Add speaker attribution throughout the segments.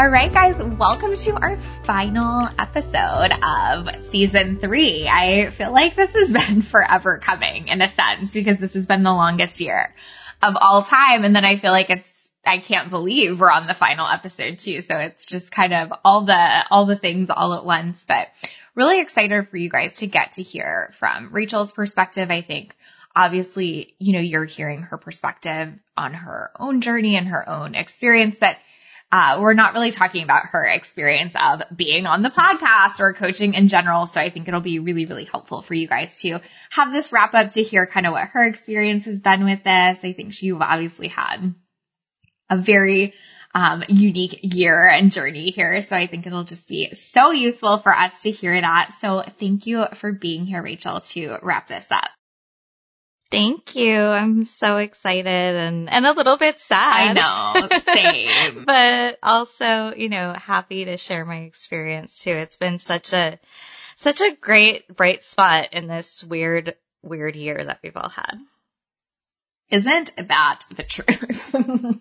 Speaker 1: All right, guys, welcome to our final episode of season three. I feel like this has been forever coming in a sense because this has been the longest year of all time. And then I feel like it's I can't believe we're on the final episode too. So it's just kind of all the, all the things all at once, but really excited for you guys to get to hear from Rachel's perspective. I think obviously, you know, you're hearing her perspective on her own journey and her own experience, but uh, we're not really talking about her experience of being on the podcast or coaching in general. So I think it'll be really, really helpful for you guys to have this wrap up to hear kind of what her experience has been with this. I think you've obviously had a very um, unique year and journey here. So I think it'll just be so useful for us to hear that. So thank you for being here, Rachel, to wrap this up.
Speaker 2: Thank you. I'm so excited and, and a little bit sad.
Speaker 1: I know. Same.
Speaker 2: but also, you know, happy to share my experience too. It's been such a, such a great bright spot in this weird, weird year that we've all had.
Speaker 1: Isn't that the truth?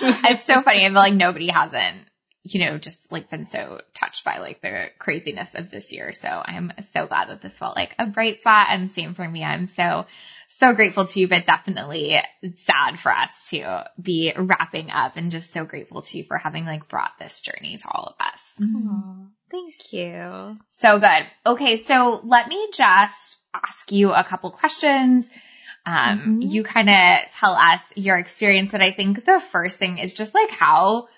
Speaker 1: it's so funny. I feel like nobody hasn't, you know, just like been so touched by like the craziness of this year. So I'm so glad that this felt like a bright spot and same for me. I'm so, so grateful to you, but definitely sad for us to be wrapping up and just so grateful to you for having like brought this journey to all of us.
Speaker 2: Aww, thank you.
Speaker 1: So good. Okay. So let me just ask you a couple questions um, mm-hmm. you kind of tell us your experience, but I think the first thing is just like how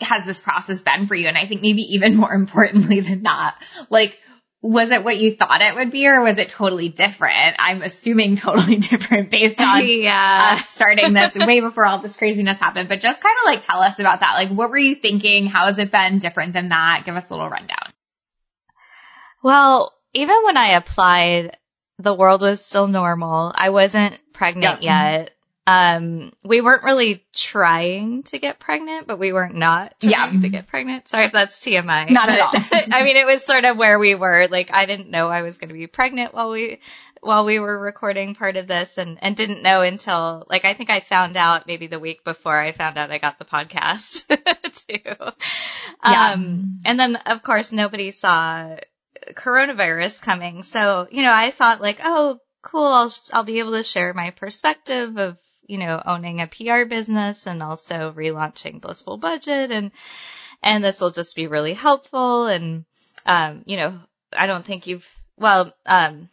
Speaker 1: has this process been for you? And I think maybe even more importantly than that, like, was it what you thought it would be or was it totally different? I'm assuming totally different based on uh,
Speaker 2: yeah.
Speaker 1: starting this way before all this craziness happened. But just kind of like tell us about that. Like, what were you thinking? How has it been different than that? Give us a little rundown.
Speaker 2: Well, even when I applied, the world was still normal. I wasn't pregnant mm-hmm. yet. Um, we weren't really trying to get pregnant, but we weren't not trying yeah. to get pregnant. Sorry if that's TMI.
Speaker 1: Not at all.
Speaker 2: I mean, it was sort of where we were. Like, I didn't know I was going to be pregnant while we, while we were recording part of this and, and didn't know until, like, I think I found out maybe the week before I found out I got the podcast too. Yeah. Um, and then of course nobody saw coronavirus coming. So, you know, I thought like, oh, cool. I'll, I'll be able to share my perspective of, you know, owning a PR business and also relaunching Blissful Budget and, and this will just be really helpful. And, um, you know, I don't think you've, well, um,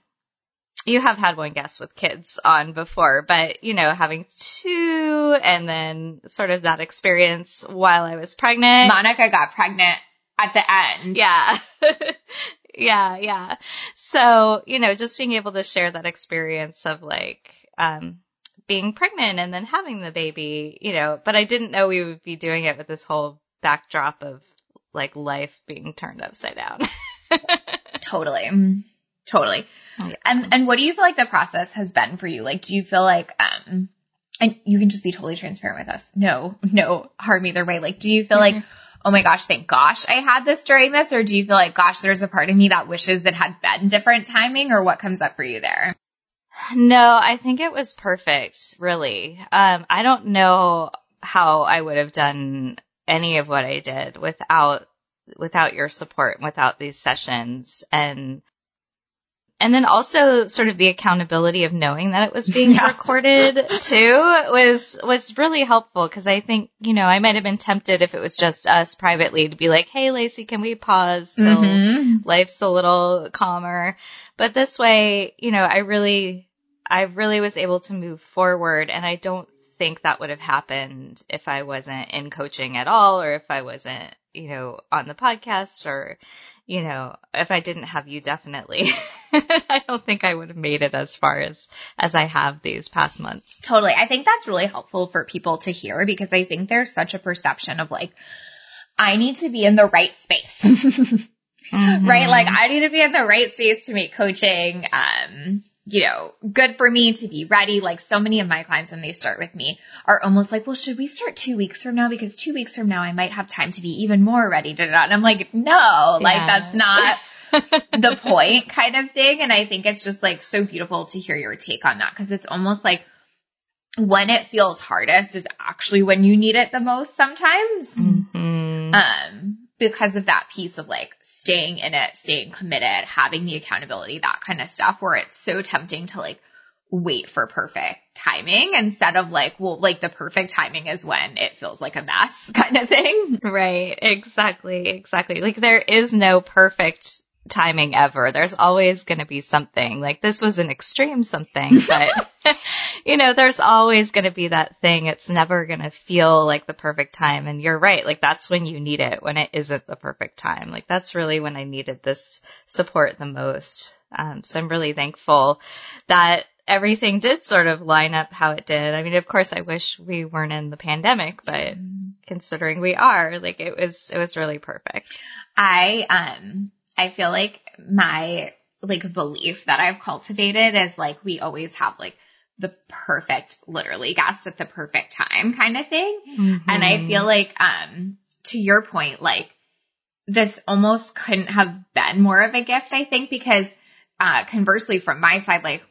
Speaker 2: you have had one guest with kids on before, but you know, having two and then sort of that experience while I was pregnant.
Speaker 1: Monica got pregnant at the end.
Speaker 2: Yeah. Yeah, yeah. So, you know, just being able to share that experience of like, um, being pregnant and then having the baby, you know, but I didn't know we would be doing it with this whole backdrop of like life being turned upside down.
Speaker 1: totally. Totally. Oh, yeah. And and what do you feel like the process has been for you? Like do you feel like um and you can just be totally transparent with us. No, no harm either way. Like do you feel mm-hmm. like oh my gosh, thank gosh I had this during this? Or do you feel like, gosh, there's a part of me that wishes that had been different timing or what comes up for you there?
Speaker 2: No, I think it was perfect, really. Um, I don't know how I would have done any of what I did without without your support, without these sessions. And and then also sort of the accountability of knowing that it was being yeah. recorded too was, was really helpful because I think, you know, I might have been tempted if it was just us privately to be like, Hey, Lacey, can we pause till mm-hmm. life's a little calmer? But this way, you know, I really, I really was able to move forward and I don't think that would have happened if I wasn't in coaching at all or if I wasn't, you know, on the podcast or, you know, if I didn't have you definitely, I don't think I would have made it as far as, as I have these past months.
Speaker 1: Totally. I think that's really helpful for people to hear because I think there's such a perception of like, I need to be in the right space. mm-hmm. Right? Like I need to be in the right space to make coaching, um, you know, good for me to be ready. Like so many of my clients when they start with me are almost like, well, should we start two weeks from now? Because two weeks from now, I might have time to be even more ready to And I'm like, no, like that's not the point kind of thing. And I think it's just like so beautiful to hear your take on that because it's almost like when it feels hardest is actually when you need it the most sometimes. Mm-hmm. Um, because of that piece of like staying in it, staying committed, having the accountability, that kind of stuff where it's so tempting to like wait for perfect timing instead of like, well, like the perfect timing is when it feels like a mess kind of thing.
Speaker 2: Right. Exactly. Exactly. Like there is no perfect timing ever. There's always going to be something like this was an extreme something, but you know, there's always going to be that thing. It's never going to feel like the perfect time. And you're right. Like that's when you need it when it isn't the perfect time. Like that's really when I needed this support the most. Um, so I'm really thankful that everything did sort of line up how it did. I mean, of course, I wish we weren't in the pandemic, but considering we are, like it was, it was really perfect.
Speaker 1: I, um, I feel like my like belief that I've cultivated is like we always have like the perfect, literally guest at the perfect time kind of thing. Mm-hmm. And I feel like, um, to your point, like this almost couldn't have been more of a gift, I think, because, uh, conversely from my side, like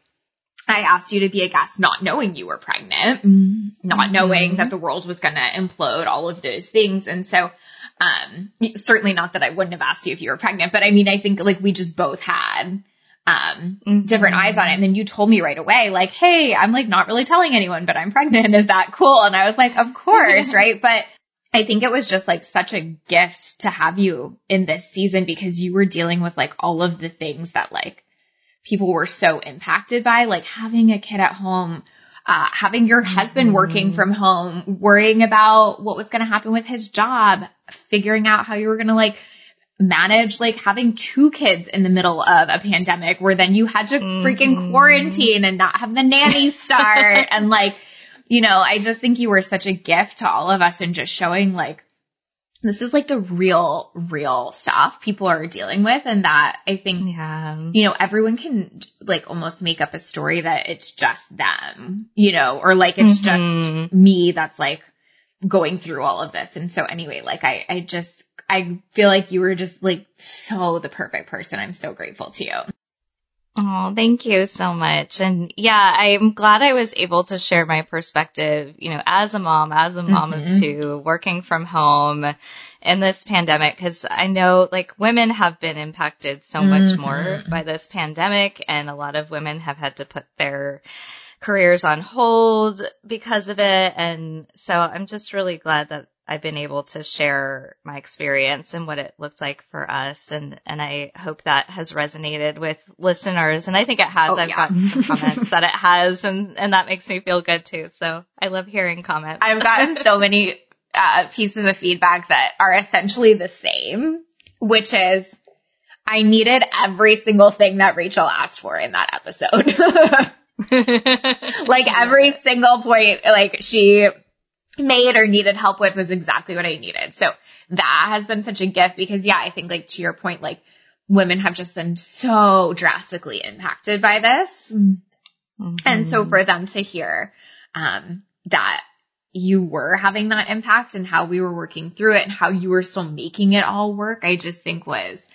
Speaker 1: I asked you to be a guest not knowing you were pregnant, mm-hmm. not knowing that the world was going to implode, all of those things. And so, um, certainly not that I wouldn't have asked you if you were pregnant, but I mean, I think like we just both had, um, mm-hmm. different eyes on it. And then you told me right away, like, Hey, I'm like not really telling anyone, but I'm pregnant. Is that cool? And I was like, of course. right. But I think it was just like such a gift to have you in this season because you were dealing with like all of the things that like people were so impacted by, like having a kid at home, uh, having your husband working mm-hmm. from home, worrying about what was going to happen with his job, figuring out how you were going to like manage like having two kids in the middle of a pandemic where then you had to mm-hmm. freaking quarantine and not have the nanny start and like, you know, I just think you were such a gift to all of us and just showing like this is like the real, real stuff people are dealing with. And that I think, yeah. you know, everyone can like almost make up a story that it's just them, you know, or like it's mm-hmm. just me that's like going through all of this. And so anyway, like I, I just, I feel like you were just like so the perfect person. I'm so grateful to you.
Speaker 2: Oh, thank you so much. And yeah, I'm glad I was able to share my perspective, you know, as a mom, as a mom mm-hmm. of two, working from home in this pandemic, because I know like women have been impacted so much mm-hmm. more by this pandemic, and a lot of women have had to put their careers on hold because of it. And so I'm just really glad that I've been able to share my experience and what it looked like for us. And, and I hope that has resonated with listeners. And I think it has. Oh, I've yeah. gotten some comments that it has and, and that makes me feel good too. So I love hearing comments.
Speaker 1: I've gotten so many uh, pieces of feedback that are essentially the same, which is I needed every single thing that Rachel asked for in that episode. like every single point, like she made or needed help with was exactly what I needed. So that has been such a gift because yeah, I think like to your point, like women have just been so drastically impacted by this. Mm-hmm. And so for them to hear, um, that you were having that impact and how we were working through it and how you were still making it all work, I just think was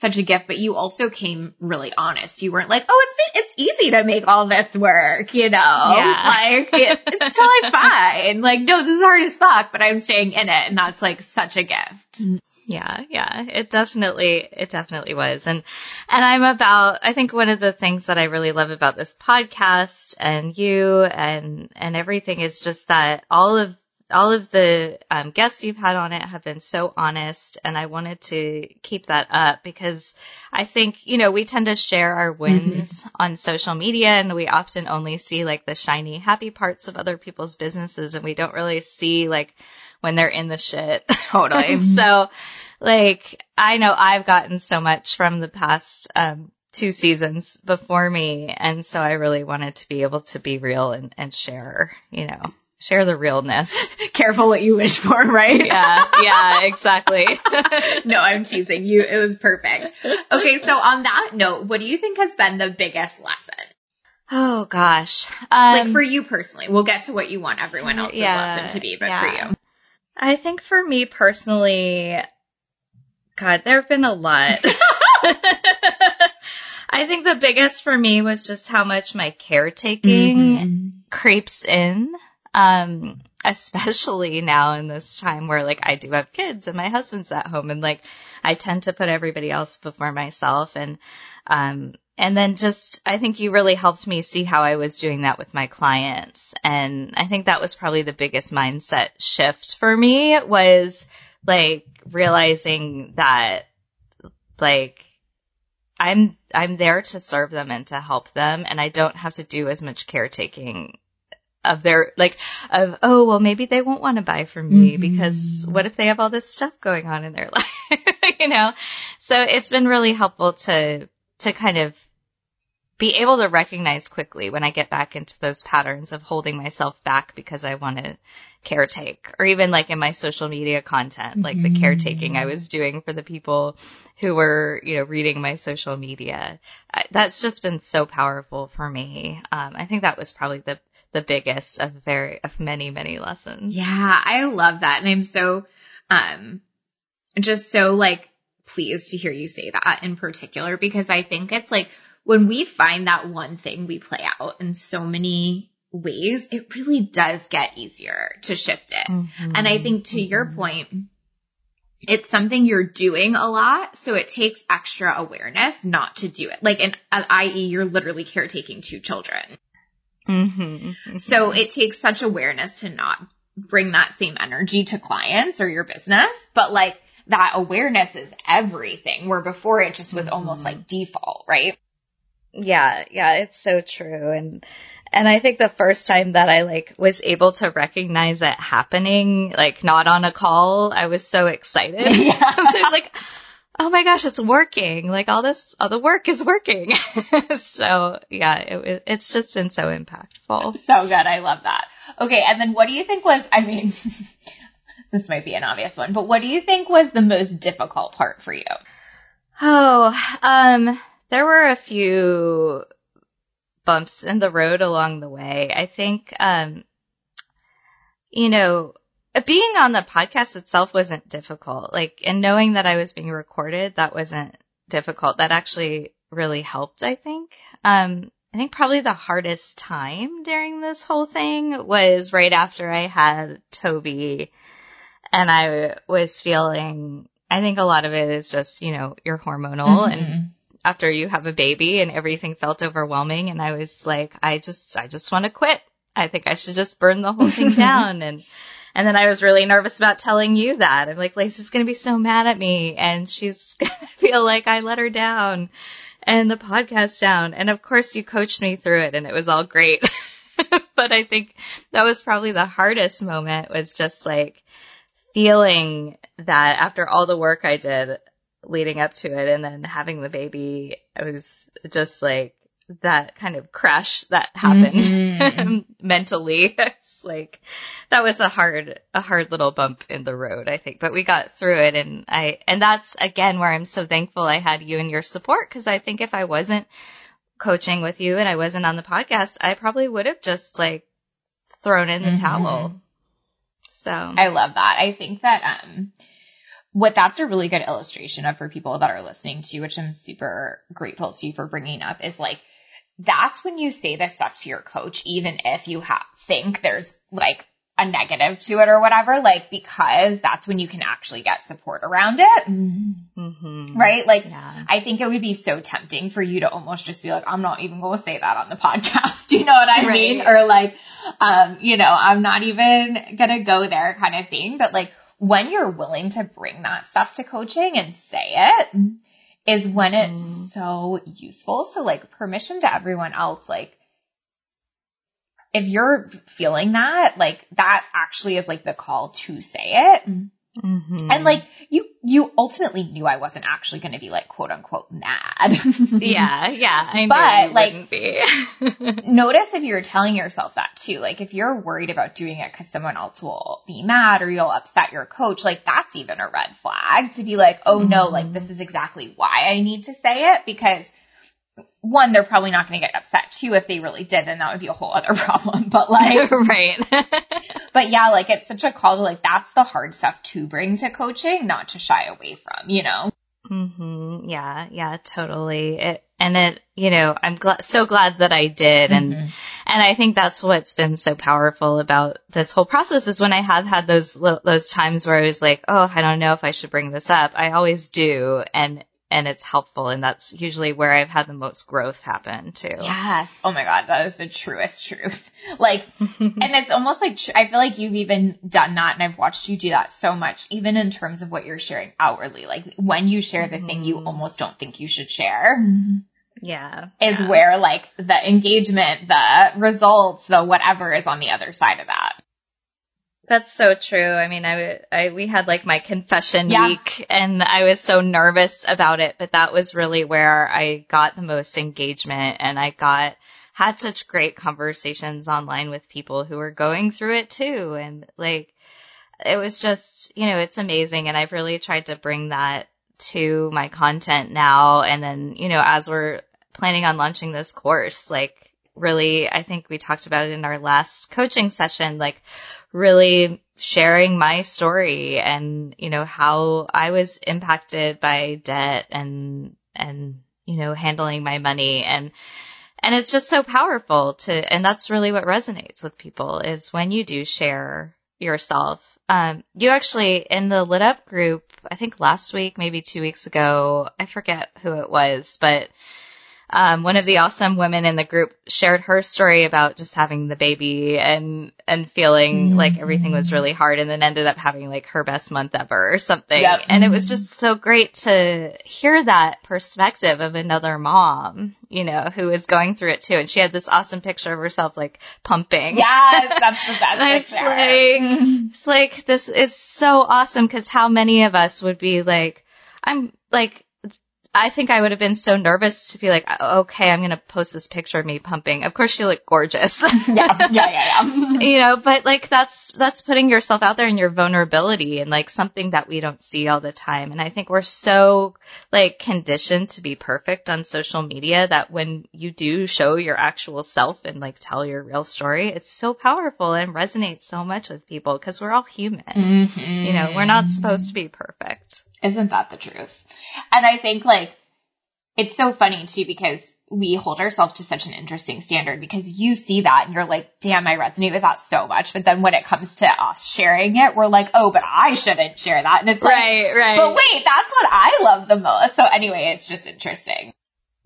Speaker 1: such a gift, but you also came really honest. You weren't like, oh, it's it's easy to make all this work, you know, yeah. like it, it's totally fine. Like, no, this is hard as fuck, but I'm staying in it. And that's like such a gift.
Speaker 2: Yeah, yeah, it definitely, it definitely was. And, and I'm about, I think one of the things that I really love about this podcast and you and, and everything is just that all of all of the um, guests you've had on it have been so honest, and I wanted to keep that up because I think you know we tend to share our wins mm-hmm. on social media, and we often only see like the shiny, happy parts of other people's businesses, and we don't really see like when they're in the shit.
Speaker 1: Totally.
Speaker 2: so, like, I know I've gotten so much from the past um, two seasons before me, and so I really wanted to be able to be real and, and share, you know, share the realness.
Speaker 1: Careful what you wish for, right?
Speaker 2: Yeah, yeah, exactly.
Speaker 1: no, I'm teasing you. It was perfect. Okay, so on that note, what do you think has been the biggest lesson?
Speaker 2: Oh gosh.
Speaker 1: Um, like for you personally, we'll get to what you want everyone else's yeah, lesson to be, but yeah. for you.
Speaker 2: I think for me personally, God, there have been a lot. I think the biggest for me was just how much my caretaking mm-hmm. creeps in. Um, especially now in this time where like I do have kids and my husband's at home and like I tend to put everybody else before myself. And um and then just I think you really helped me see how I was doing that with my clients. And I think that was probably the biggest mindset shift for me was like realizing that like I'm I'm there to serve them and to help them. And I don't have to do as much caretaking of their like of oh well maybe they won't want to buy from me mm-hmm. because what if they have all this stuff going on in their life you know so it's been really helpful to to kind of be able to recognize quickly when I get back into those patterns of holding myself back because I want to caretake or even like in my social media content, like mm-hmm. the caretaking I was doing for the people who were, you know, reading my social media. I, that's just been so powerful for me. Um, I think that was probably the the biggest of very of many many lessons.
Speaker 1: Yeah, I love that, and I'm so um just so like pleased to hear you say that in particular because I think it's like when we find that one thing we play out in so many ways, it really does get easier to shift it. Mm-hmm. And I think to mm-hmm. your point, it's something you're doing a lot. So it takes extra awareness not to do it. Like, in, uh, i.e., you're literally caretaking two children. Mm-hmm. mm-hmm. So it takes such awareness to not bring that same energy to clients or your business, but like that awareness is everything where before it just was mm-hmm. almost like default, right?
Speaker 2: Yeah, yeah, it's so true. And and I think the first time that I like was able to recognize it happening, like not on a call, I was so excited. Yeah. so I was like, oh my gosh, it's working. Like all this, all the work is working. so yeah, it, it's just been so impactful.
Speaker 1: So good. I love that. Okay. And then what do you think was, I mean, this might be an obvious one, but what do you think was the most difficult part for you?
Speaker 2: Oh, um, there were a few bumps in the road along the way. I think, um, you know, being on the podcast itself wasn't difficult. Like, and knowing that I was being recorded, that wasn't difficult. That actually really helped, I think. Um, I think probably the hardest time during this whole thing was right after I had Toby and I was feeling, I think a lot of it is just, you know, you're hormonal mm-hmm. and after you have a baby and everything felt overwhelming and I was like, I just, I just want to quit. I think I should just burn the whole thing down and and then I was really nervous about telling you that. I'm like, Lacey's going to be so mad at me and she's going to feel like I let her down and the podcast down. And of course you coached me through it and it was all great. but I think that was probably the hardest moment was just like feeling that after all the work I did leading up to it and then having the baby, I was just like, that kind of crash that happened mm-hmm. mentally. It's like that was a hard a hard little bump in the road, I think, but we got through it and I and that's again where I'm so thankful I had you and your support because I think if I wasn't coaching with you and I wasn't on the podcast, I probably would have just like thrown in the mm-hmm. towel. So
Speaker 1: I love that. I think that um what that's a really good illustration of for people that are listening to, which I'm super grateful to you for bringing up, is like that's when you say this stuff to your coach, even if you ha- think there's like a negative to it or whatever, like because that's when you can actually get support around it. Mm-hmm. Right? Like yeah. I think it would be so tempting for you to almost just be like, I'm not even going to say that on the podcast. you know what I right. mean? Or like, um, you know, I'm not even going to go there kind of thing. But like when you're willing to bring that stuff to coaching and say it is when it's mm. so useful. So like permission to everyone else, like if you're feeling that, like that actually is like the call to say it. Mm-hmm. And like you, you ultimately knew I wasn't actually going to be like quote unquote mad.
Speaker 2: yeah, yeah. I but
Speaker 1: like, notice if you're telling yourself that too. Like if you're worried about doing it because someone else will be mad or you'll upset your coach, like that's even a red flag to be like, oh mm-hmm. no, like this is exactly why I need to say it because one, they're probably not going to get upset. Two, if they really did, then that would be a whole other problem. But like,
Speaker 2: right.
Speaker 1: but yeah, like it's such a call to like, that's the hard stuff to bring to coaching, not to shy away from, you know?
Speaker 2: hmm Yeah. Yeah, totally. It, and it, you know, I'm glad, so glad that I did. And, mm-hmm. and I think that's what's been so powerful about this whole process is when I have had those, those times where I was like, oh, I don't know if I should bring this up. I always do. And, and it's helpful. And that's usually where I've had the most growth happen too.
Speaker 1: Yes. Oh my God. That is the truest truth. Like, and it's almost like, I feel like you've even done that and I've watched you do that so much, even in terms of what you're sharing outwardly. Like when you share the mm-hmm. thing you mm-hmm. almost don't think you should share.
Speaker 2: Yeah.
Speaker 1: Is
Speaker 2: yeah.
Speaker 1: where like the engagement, the results, the whatever is on the other side of that.
Speaker 2: That's so true. I mean, I, I, we had like my confession yeah. week and I was so nervous about it, but that was really where I got the most engagement and I got, had such great conversations online with people who were going through it too. And like, it was just, you know, it's amazing. And I've really tried to bring that to my content now. And then, you know, as we're planning on launching this course, like, really, I think we talked about it in our last coaching session, like really sharing my story and, you know, how I was impacted by debt and, and, you know, handling my money and, and it's just so powerful to, and that's really what resonates with people is when you do share yourself. Um, you actually in the lit up group, I think last week, maybe two weeks ago, I forget who it was, but um, one of the awesome women in the group shared her story about just having the baby and and feeling mm-hmm. like everything was really hard, and then ended up having like her best month ever or something. Yep. And it was just so great to hear that perspective of another mom, you know, who is going through it too. And she had this awesome picture of herself like pumping.
Speaker 1: Yes, that's the best picture.
Speaker 2: Like, it's like this is so awesome because how many of us would be like, I'm like I think I would have been so nervous to be like, okay, I'm going to post this picture of me pumping. Of course she looked gorgeous.
Speaker 1: yeah, yeah, yeah, yeah.
Speaker 2: you know, but like that's, that's putting yourself out there in your vulnerability and like something that we don't see all the time. And I think we're so like conditioned to be perfect on social media that when you do show your actual self and like tell your real story, it's so powerful and resonates so much with people because we're all human. Mm-hmm. You know, we're not supposed to be perfect.
Speaker 1: Isn't that the truth? And I think like it's so funny too because we hold ourselves to such an interesting standard because you see that and you're like, damn, I resonate with that so much. But then when it comes to us sharing it, we're like, oh, but I shouldn't share that. And it's like,
Speaker 2: right, right.
Speaker 1: But wait, that's what I love the most. So anyway, it's just interesting.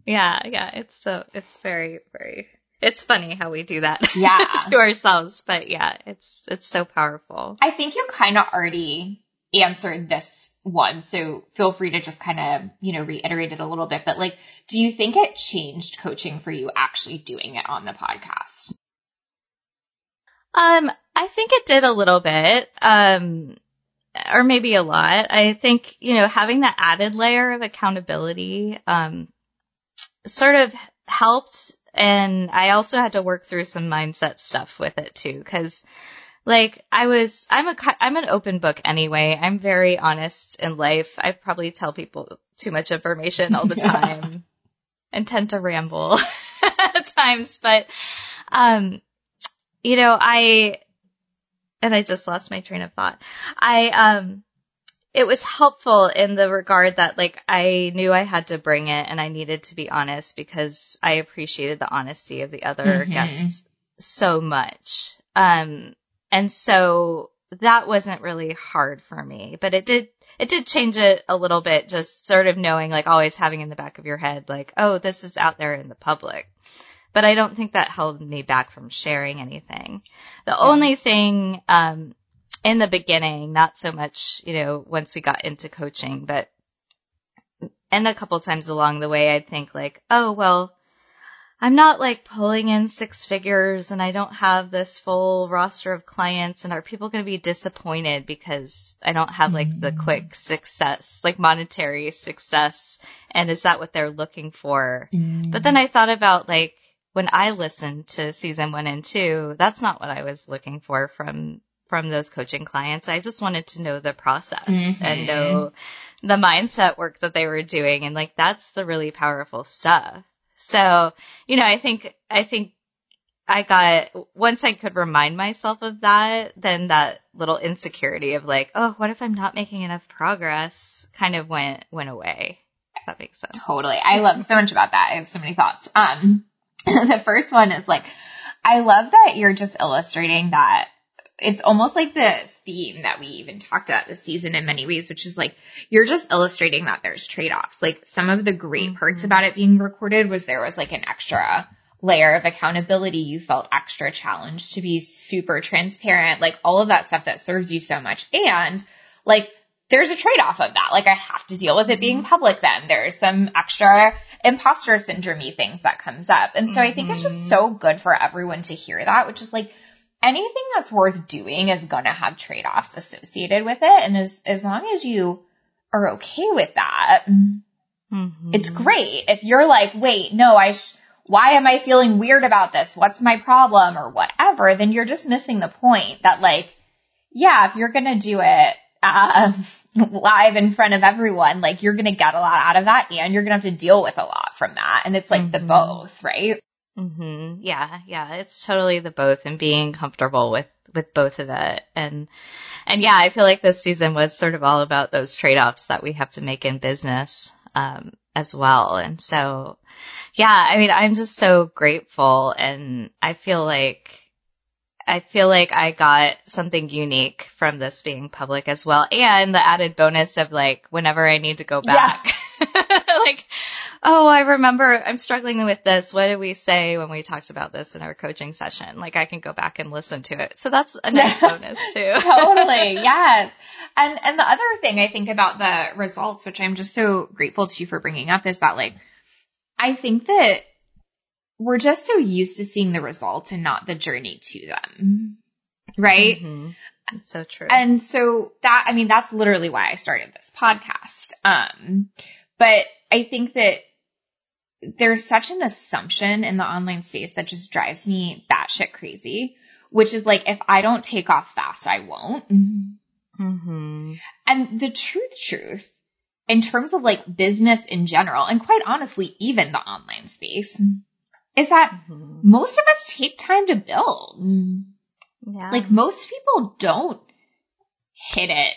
Speaker 2: Yeah, yeah. It's so, it's very, very, it's funny how we do that
Speaker 1: yeah.
Speaker 2: to ourselves. But yeah, it's, it's so powerful.
Speaker 1: I think you kind of already answered this one. So feel free to just kind of, you know, reiterate it a little bit. But like, do you think it changed coaching for you actually doing it on the podcast?
Speaker 2: Um, I think it did a little bit. Um, or maybe a lot. I think, you know, having that added layer of accountability, um, sort of helped. And I also had to work through some mindset stuff with it too, cause like I was, I'm a, I'm an open book anyway. I'm very honest in life. I probably tell people too much information all the time and tend to ramble at times, but, um, you know, I, and I just lost my train of thought. I, um, it was helpful in the regard that like I knew I had to bring it and I needed to be honest because I appreciated the honesty of the other mm-hmm. guests so much. Um, and so that wasn't really hard for me, but it did, it did change it a little bit, just sort of knowing, like always having in the back of your head, like, oh, this is out there in the public. But I don't think that held me back from sharing anything. The yeah. only thing, um, in the beginning, not so much, you know, once we got into coaching, but and a couple times along the way, I'd think like, oh, well, I'm not like pulling in six figures and I don't have this full roster of clients and are people going to be disappointed because I don't have like the mm. quick success, like monetary success? And is that what they're looking for? Mm. But then I thought about like when I listened to season one and two, that's not what I was looking for from from those coaching clients. I just wanted to know the process mm-hmm. and know the mindset work that they were doing. And like, that's the really powerful stuff. So, you know, I think, I think I got, once I could remind myself of that, then that little insecurity of like, oh, what if I'm not making enough progress kind of went, went away. If that makes sense.
Speaker 1: Totally. I love so much about that. I have so many thoughts. Um, the first one is like, I love that you're just illustrating that it's almost like the theme that we even talked about this season in many ways, which is like you're just illustrating that there's trade-offs. Like some of the great mm-hmm. parts about it being recorded was there was like an extra layer of accountability. You felt extra challenged to be super transparent, like all of that stuff that serves you so much. And like there's a trade-off of that. Like I have to deal with it being mm-hmm. public then. There's some extra imposter syndrome things that comes up. And so I think it's just mm-hmm. so good for everyone to hear that, which is like anything that's worth doing is going to have trade-offs associated with it. And as, as long as you are okay with that, mm-hmm. it's great. If you're like, wait, no, I, sh- why am I feeling weird about this? What's my problem or whatever? Then you're just missing the point that like, yeah, if you're going to do it, uh, live in front of everyone, like you're going to get a lot out of that and you're going to have to deal with a lot from that. And it's like mm-hmm. the both, right?
Speaker 2: Mhm. Yeah, yeah, it's totally the both and being comfortable with with both of it. And and yeah, I feel like this season was sort of all about those trade-offs that we have to make in business um as well. And so yeah, I mean, I'm just so grateful and I feel like I feel like I got something unique from this being public as well. And the added bonus of like whenever I need to go back. Yeah. like oh, I remember I'm struggling with this. What did we say when we talked about this in our coaching session? Like I can go back and listen to it. So that's a nice bonus too.
Speaker 1: totally. Yes. And, and the other thing I think about the results, which I'm just so grateful to you for bringing up is that like, I think that we're just so used to seeing the results and not the journey to them. Right?
Speaker 2: Mm-hmm. That's so true.
Speaker 1: And so that, I mean, that's literally why I started this podcast. Um, but I think that there's such an assumption in the online space that just drives me batshit crazy, which is like, if I don't take off fast, I won't. Mm-hmm. And the truth, truth, in terms of like business in general, and quite honestly, even the online space, is that mm-hmm. most of us take time to build. Yeah. Like most people don't hit it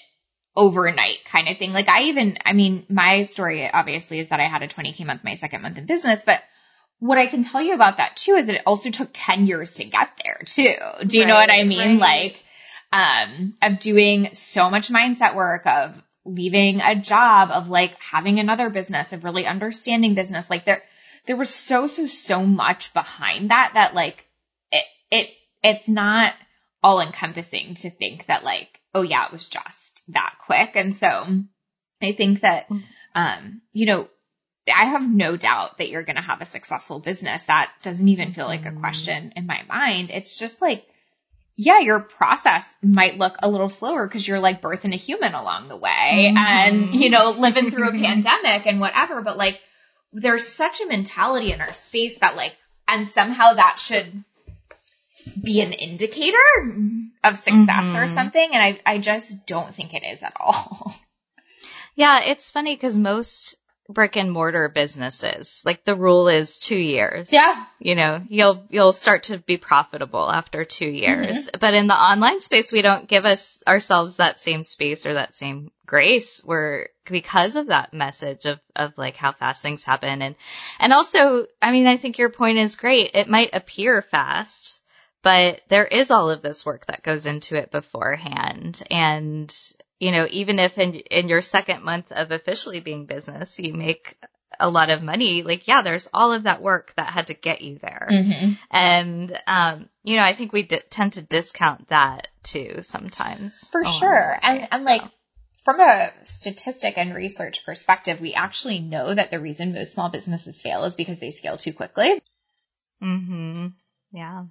Speaker 1: overnight kind of thing. Like I even, I mean, my story obviously is that I had a 20k month, my second month in business, but what I can tell you about that too is that it also took 10 years to get there too. Do you right, know what I mean? Right. Like, um, of doing so much mindset work of leaving a job, of like having another business, of really understanding business. Like there, there was so, so, so much behind that, that like it, it, it's not all encompassing to think that like, oh yeah, it was just that quick. And so I think that, mm. um, you know, I have no doubt that you're going to have a successful business. That doesn't even feel like a mm. question in my mind. It's just like, yeah, your process might look a little slower because you're like birthing a human along the way mm-hmm. and, you know, living through a pandemic and whatever. But like, there's such a mentality in our space that like, and somehow that should be an indicator of success mm-hmm. or something. And I, I just don't think it is at all.
Speaker 2: Yeah, it's funny because most brick and mortar businesses, like the rule is two years.
Speaker 1: Yeah.
Speaker 2: You know, you'll, you'll start to be profitable after two years. Mm-hmm. But in the online space, we don't give us ourselves that same space or that same grace where because of that message of, of like how fast things happen. And, and also, I mean, I think your point is great. It might appear fast but there is all of this work that goes into it beforehand. And, you know, even if in, in your second month of officially being business, you make a lot of money, like, yeah, there's all of that work that had to get you there.
Speaker 1: Mm-hmm.
Speaker 2: And, um, you know, I think we d- tend to discount that too sometimes.
Speaker 1: For sure. And, and like, from a statistic and research perspective, we actually know that the reason most small businesses fail is because they scale too quickly.
Speaker 2: Mm-hmm. Yeah.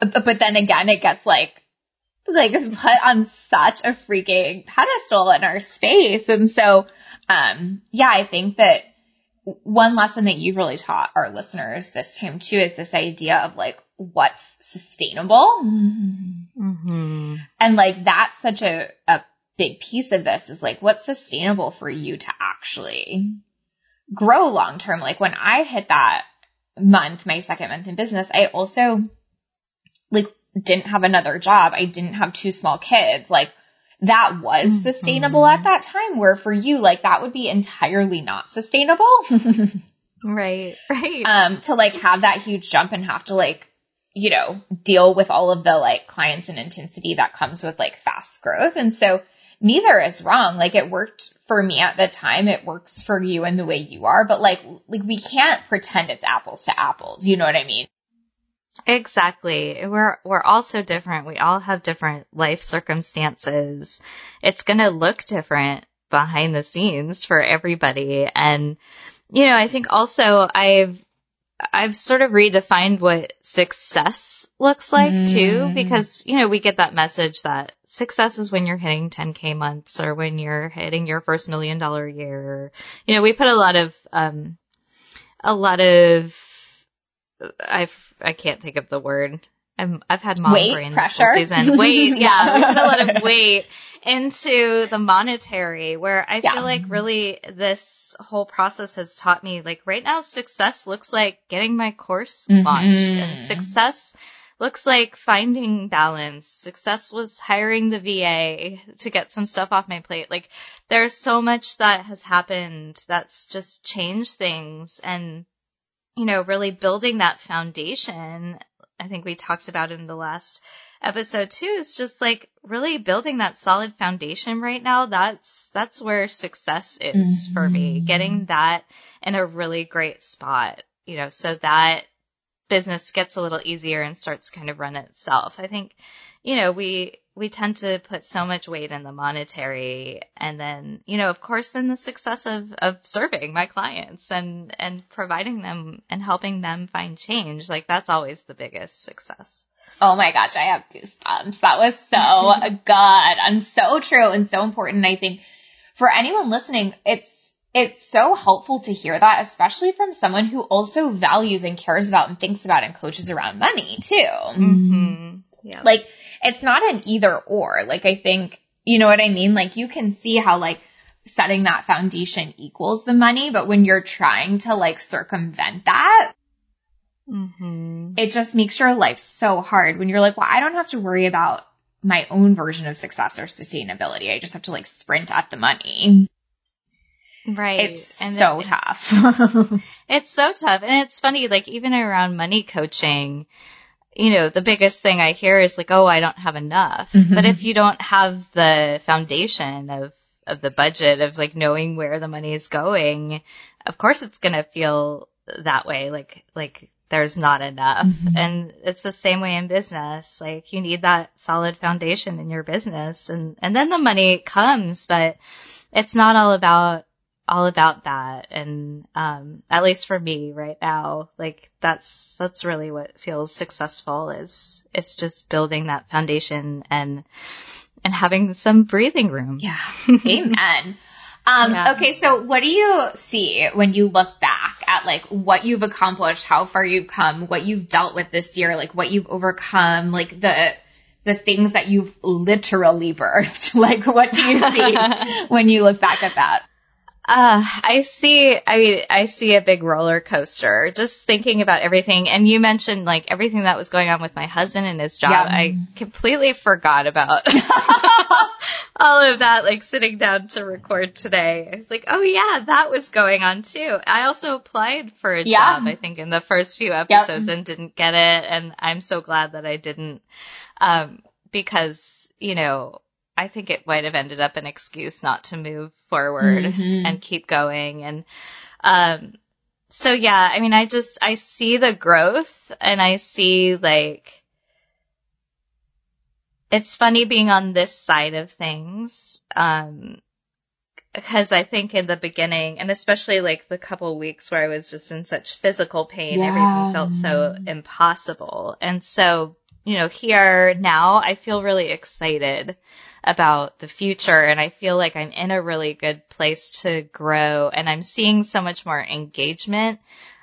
Speaker 1: But, but then again, it gets like, like is put on such a freaking pedestal in our space. And so, um, yeah, I think that one lesson that you've really taught our listeners this time too is this idea of like what's sustainable.
Speaker 2: Mm-hmm.
Speaker 1: And like that's such a, a big piece of this is like what's sustainable for you to actually grow long term. Like when I hit that month, my second month in business, I also like didn't have another job. I didn't have two small kids. Like that was
Speaker 2: Mm-hmm.
Speaker 1: sustainable at that time where for you, like that would be entirely not sustainable.
Speaker 2: Right. Right.
Speaker 1: um, to like have that huge jump and have to like, you know, deal with all of the like clients and intensity that comes with like fast growth. And so neither is wrong. Like it worked for me at the time. It works for you in the way you are, but like, like we can't pretend it's apples to apples. You know what I mean?
Speaker 2: Exactly. We're we're all so different. We all have different life circumstances. It's going to look different behind the scenes for everybody and you know, I think also I've I've sort of redefined what success looks like too
Speaker 1: Mm.
Speaker 2: because you know, we get that message that success is when you're hitting 10k months or when you're hitting your first million dollar year. You know, we put a lot of um a lot of I I can't think of the word. I'm I've had mom
Speaker 1: Weight,
Speaker 2: brain
Speaker 1: pressure.
Speaker 2: this season. Weight, yeah, we
Speaker 1: Yeah.
Speaker 2: put a lot of weight into the monetary. Where I
Speaker 1: Yeah.
Speaker 2: feel like really this whole process has taught me like right now success looks like getting my course
Speaker 1: Mhm.
Speaker 2: launched, and success looks like finding balance. Success was hiring the VA to get some stuff off my plate. Like there's so much that has happened that's just changed things and you know, really building that foundation. I think we talked about in the last episode too, is just like really building that solid foundation right now. That's, that's where success is for me,
Speaker 1: Mhm.
Speaker 2: getting that in a really great spot, you know, so that business gets a little easier and starts to kind of run itself. I think, you know, we, we tend to put so much weight in the monetary and then, you know, of course, then the success of, of serving my clients and, and providing them and helping them find change. Like that's always the biggest success.
Speaker 1: Oh my gosh, I have goosebumps. That was so good and so true and so important. I think for anyone listening, it's it's so helpful to hear that, especially from someone who also values and cares about and thinks about and coaches around money too.
Speaker 2: Mm-hmm. Yeah.
Speaker 1: Like it's not an either or. Like I think, you know what I mean? Like you can see how like setting that foundation equals the money, but when you're trying to like circumvent that,
Speaker 2: mm-hmm.
Speaker 1: it just makes your life so hard when you're like, well, I don't have to worry about my own version of success or sustainability. I just have to like sprint at the money.
Speaker 2: Right.
Speaker 1: It's
Speaker 2: And
Speaker 1: so
Speaker 2: it-
Speaker 1: tough.
Speaker 2: It's so tough. And it's funny, like even around money coaching, you know, the biggest thing I hear is like, oh, I don't have enough.
Speaker 1: Mhm.
Speaker 2: But if you don't have the foundation of, of the budget of like knowing where the money is going, of course it's going to feel that way. Like, like there's not enough.
Speaker 1: Mhm.
Speaker 2: And it's the same way in business. Like you need that solid foundation in your business and, and then the money comes, but it's not all about all about that and um at least for me right now like that's that's really what feels successful is it's just building that foundation and and having some breathing room
Speaker 1: yeah. Amen. Um,
Speaker 2: Yeah.
Speaker 1: okay. So what do you see when you look back at like what you've accomplished, how far you've come, what you've dealt with this year, like what you've overcome, like the, the things that you've literally birthed? Like what do you see when you look back at that?
Speaker 2: Uh, I see, I mean, I see a big roller coaster just thinking about everything. And you mentioned like everything that was going on with my husband and his job.
Speaker 1: Yeah.
Speaker 2: I completely forgot about all of that, like sitting down to record today. I was like, oh yeah, that was going on too. I also applied for a
Speaker 1: Yeah.
Speaker 2: job, I think in the first few episodes and didn't get it. And I'm so glad that I didn't. Um, because, you know, I think it might have ended up an excuse not to move forward
Speaker 1: Mhm.
Speaker 2: and keep going. And, um, so yeah, I mean, I just, I see the growth and I see like, it's funny being on this side of things. Um, because I think in the beginning, and especially like the couple weeks where I was just in such physical pain,
Speaker 1: Yeah.
Speaker 2: everything felt so impossible. And so, you know, here now I feel really excited about the future and I feel like I'm in a really good place to grow and I'm seeing so much more engagement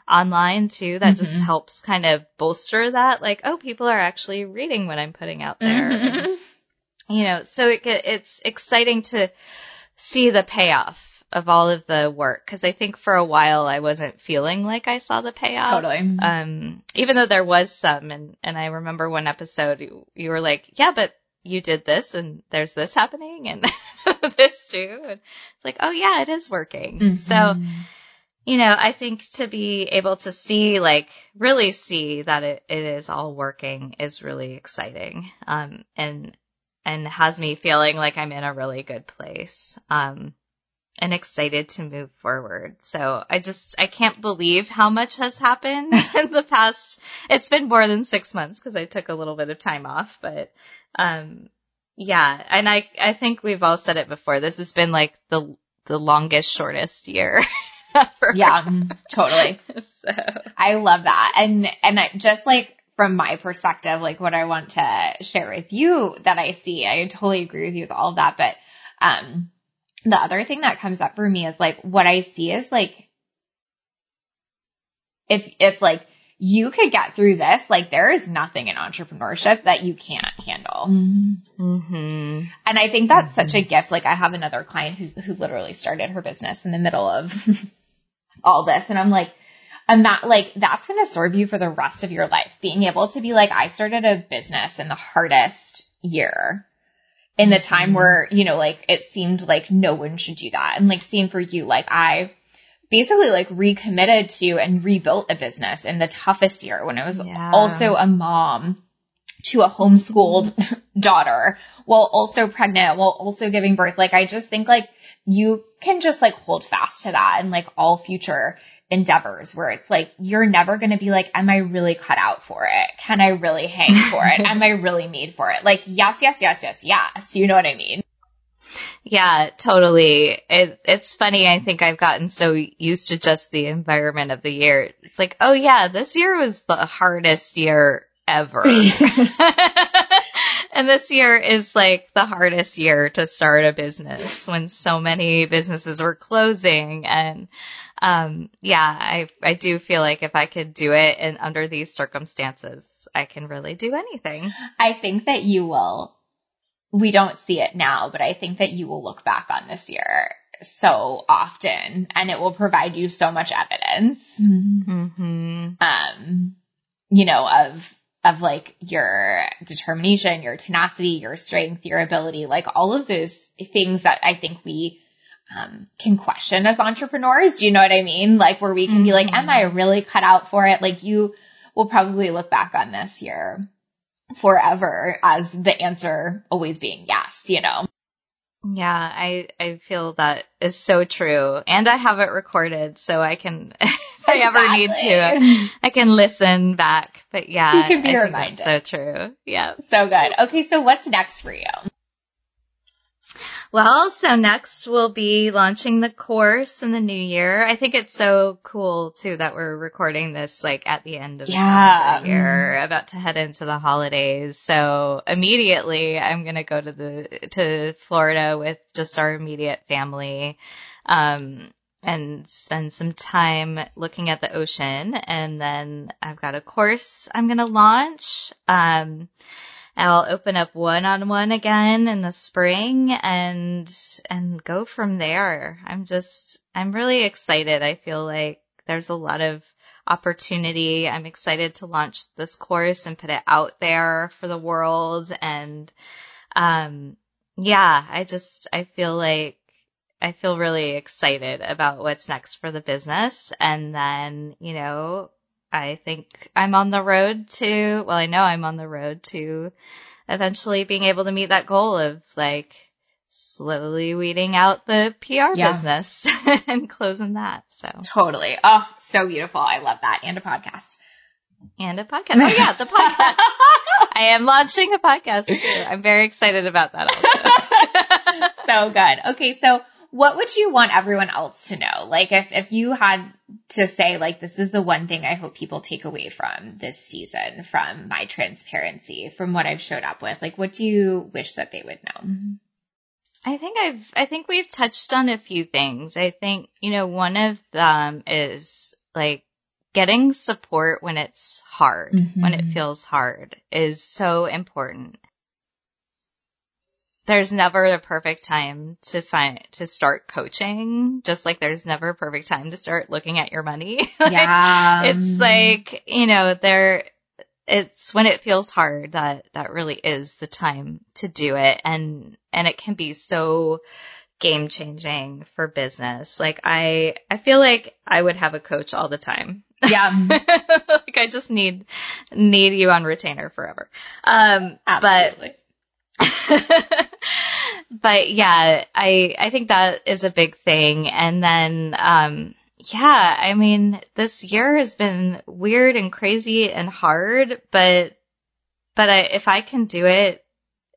Speaker 2: online too that just
Speaker 1: Mhm.
Speaker 2: helps kind of bolster that like oh people are actually reading what I'm putting out there And,
Speaker 1: Mhm.
Speaker 2: you know so it, it's exciting to see the payoff of all of the work because I think for a while I wasn't feeling like I saw the payoff
Speaker 1: Totally.
Speaker 2: um, even though there was some, and, and I remember one episode you, you were like, yeah, but you did this and there's this happening and this too. And it's like, oh yeah, it is working. So,
Speaker 1: Mhm.
Speaker 2: you know, I think to be able to see, like, really see that it, it is all working is really exciting. Um, and, and has me feeling like I'm in a really good place. Um, and excited to move forward. So I just, I can't believe how much has happened in the past. It's been more than six months because I took a little bit of time off, but, um, yeah. And I, I think we've all said it before. This has been like the, the longest, shortest year ever.
Speaker 1: yeah, totally.
Speaker 2: So,
Speaker 1: I love that. And, and I, just like from my perspective, like what I want to share with you that I see, I totally agree with you with all of that. But, um, the other thing that comes up for me is like what I see is like, if, if like you could get through this, like there is nothing in entrepreneurship that you can't handle.
Speaker 2: hmm
Speaker 1: And I think that's such a gift. Like I have another client who who literally started her business in the middle of all this, and I'm like, and that like that's going to serve you for the rest of your life. Being able to be like, I started a business in the hardest year. In the time where, you know, like it seemed like no one should do that. And like same for you, like I basically like recommitted to and rebuilt a business in the toughest year when I was
Speaker 2: Yeah.
Speaker 1: also a mom to a homeschooled daughter while also pregnant, while also giving birth. Like I just think like you can just like hold fast to that and like all future endeavors where it's like you're never going to be like am I really cut out for it? Can I really hang for it? am I really made for it? Like yes, yes, yes, yes, yes. You know what I mean?
Speaker 2: Yeah, totally. It, it's funny. I think I've gotten so used to just the environment of the year. It's like, oh yeah, this year was the hardest year ever. and this year is like the hardest year to start a business when so many businesses were closing. And, um, yeah, I, I do feel like if I could do it and under these circumstances, I can really do anything.
Speaker 1: I think that you will we don't see it now, but I think that you will look back on this year so often and it will provide you so much evidence.
Speaker 2: hmm
Speaker 1: um, you know, of, of like your determination, your tenacity, your strength, your ability, like all of those things that I think we, um, can question as entrepreneurs. Do you know what I mean? Like where we can be like, am I really cut out for it? Like you will probably look back on this year forever as the answer always being yes, you know?
Speaker 2: Yeah, I I feel that is so true, and I have it recorded, so I can if I ever need to, I can listen back. But yeah,
Speaker 1: You can be
Speaker 2: I
Speaker 1: reminded.
Speaker 2: so true. Yeah.
Speaker 1: So good. Okay. So what's next for you?
Speaker 2: Well, so next we'll be launching the course in the new year. I think it's so cool too that we're recording this like at the end of the
Speaker 1: Yeah.
Speaker 2: calendar year, about to head into the holidays. So immediately I'm going to go to the, to Florida with just our immediate family. Um, and spend some time looking at the ocean. And then I've got a course I'm going to launch. Um, I'll open up one on one again in the spring and, and go from there. I'm just, I'm really excited. I feel like there's a lot of opportunity. I'm excited to launch this course and put it out there for the world. And, um, yeah, I just, I feel like I feel really excited about what's next for the business. And then, you know, I think I'm on the road to, well, I know I'm on the road to eventually being able to meet that goal of like slowly weeding out the PR yeah. business and closing that. So
Speaker 1: totally. Oh, so beautiful. I love that. And a podcast.
Speaker 2: And a podcast. Oh yeah, the podcast. I am launching a podcast too. I'm very excited about that
Speaker 1: so good. Okay. So what would you want everyone else to know? Like if, if you had to say like, this is the one thing I hope people take away from this season, from my transparency, from what I've showed up with, like, what do you wish that they would know?
Speaker 2: I think I've, I think we've touched on a few things. I think, you know, one of them is like getting support when it's hard, mm-hmm. when it mm-hmm. feels hard is so important there's never a perfect time to find to start coaching. Just like there's never a perfect time to start looking at your money. Yeah. it's like you know there it's when it feels hard that that really is the time to do it. And and it can be so game changing for business. Like i i feel like i would have a coach all the time.
Speaker 1: Yeah.
Speaker 2: Like i just need need you on retainer forever. Um Absolutely. but but yeah, I, I think that is a big thing. And then, um, yeah, I mean, this year has been weird and crazy and hard, but, but I, if I can do it,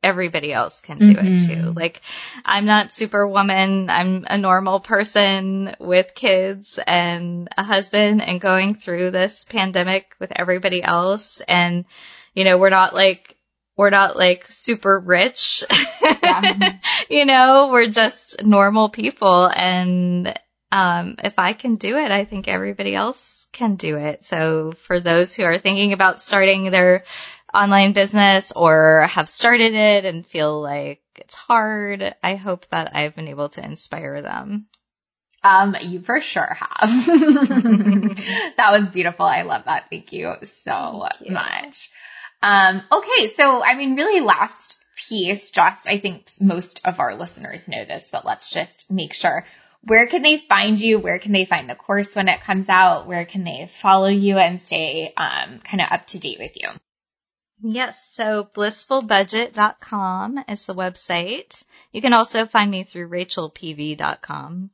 Speaker 2: everybody else can do mm-hmm. it too. Like, I'm not superwoman. I'm a normal person with kids and a husband and going through this pandemic with everybody else. And, you know, we're not like we're not like super rich. Yeah. you know, we're just normal people. And, um, if I can do it, I think everybody else can do it. So for those who are thinking about starting their online business or have started it and feel like it's hard, I hope that I've been able to inspire them.
Speaker 1: Um, you for sure have. that was beautiful. I love that. Thank you so Thank you. much. Um, okay. So, I mean, really last piece, just I think most of our listeners know this, but let's just make sure. Where can they find you? Where can they find the course when it comes out? Where can they follow you and stay um, kind of up to date with you?
Speaker 2: Yes, so blissfulbudget.com is the website. You can also find me through rachelpv.com.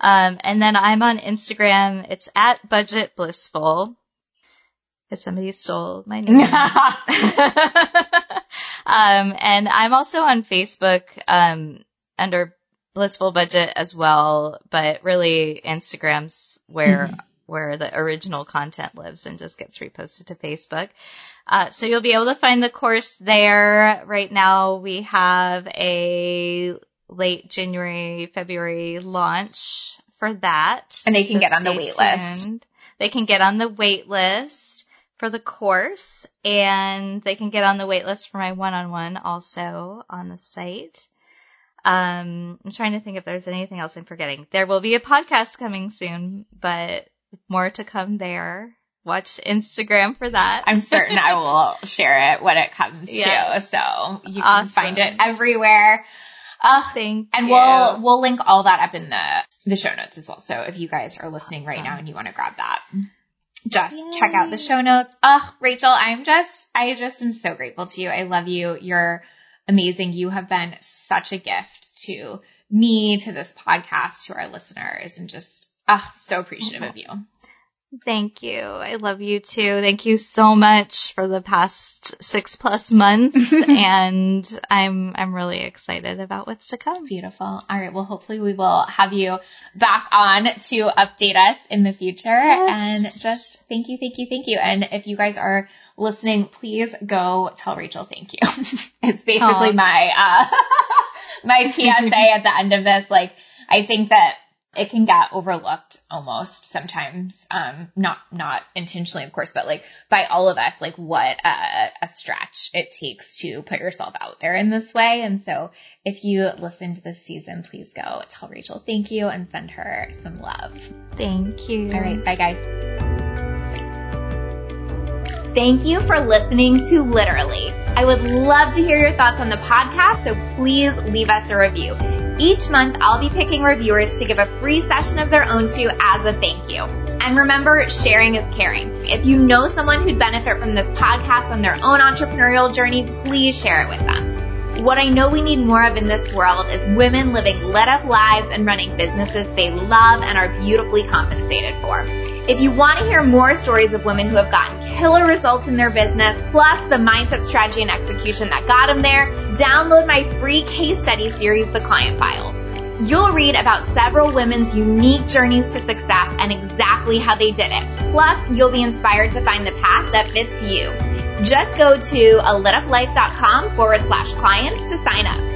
Speaker 2: Um, and then I'm on Instagram. It's at budgetblissful because somebody stole my name. um, and I'm also on Facebook um, under Blissful Budget as well, but really Instagram's where mm-hmm. where the original content lives and just gets reposted to Facebook. Uh, so you'll be able to find the course there. Right now we have a late January, February launch for that.
Speaker 1: And they can so get on the wait tuned. list.
Speaker 2: They can get on the wait list for the course and they can get on the waitlist for my one-on-one also on the site. Um, I'm trying to think if there's anything else I'm forgetting. There will be a podcast coming soon, but more to come there. Watch Instagram for that.
Speaker 1: I'm certain I will share it when it comes yes. to. So you can awesome. find it everywhere.
Speaker 2: Uh, Thank
Speaker 1: and you. we'll we'll link all that up in the the show notes as well. So if you guys are listening right now and you want to grab that just Yay. check out the show notes. Oh, Rachel, I'm just, I just am so grateful to you. I love you. You're amazing. You have been such a gift to me, to this podcast, to our listeners, and just, oh, so appreciative of you.
Speaker 2: Thank you. I love you too. Thank you so much for the past six plus months. and I'm, I'm really excited about what's to come.
Speaker 1: Beautiful. All right. Well, hopefully we will have you back on to update us in the future. Yes. And just thank you, thank you, thank you. And if you guys are listening, please go tell Rachel thank you. it's basically Aww. my, uh, my PSA at the end of this. Like, I think that it can get overlooked almost sometimes. Um, not, not intentionally, of course, but like by all of us, like what a, a stretch it takes to put yourself out there in this way. And so if you listened to this season, please go tell Rachel thank you and send her some love.
Speaker 2: Thank you.
Speaker 1: All right. Bye guys. Thank you for listening to Literally. I would love to hear your thoughts on the podcast, so please leave us a review. Each month, I'll be picking reviewers to give a free session of their own to as a thank you. And remember, sharing is caring. If you know someone who'd benefit from this podcast on their own entrepreneurial journey, please share it with them. What I know we need more of in this world is women living lit up lives and running businesses they love and are beautifully compensated for. If you want to hear more stories of women who have gotten killer results in their business, plus the mindset, strategy, and execution that got them there, download my free case study series, The Client Files. You'll read about several women's unique journeys to success and exactly how they did it. Plus, you'll be inspired to find the path that fits you. Just go to a lituplife.com forward slash clients to sign up.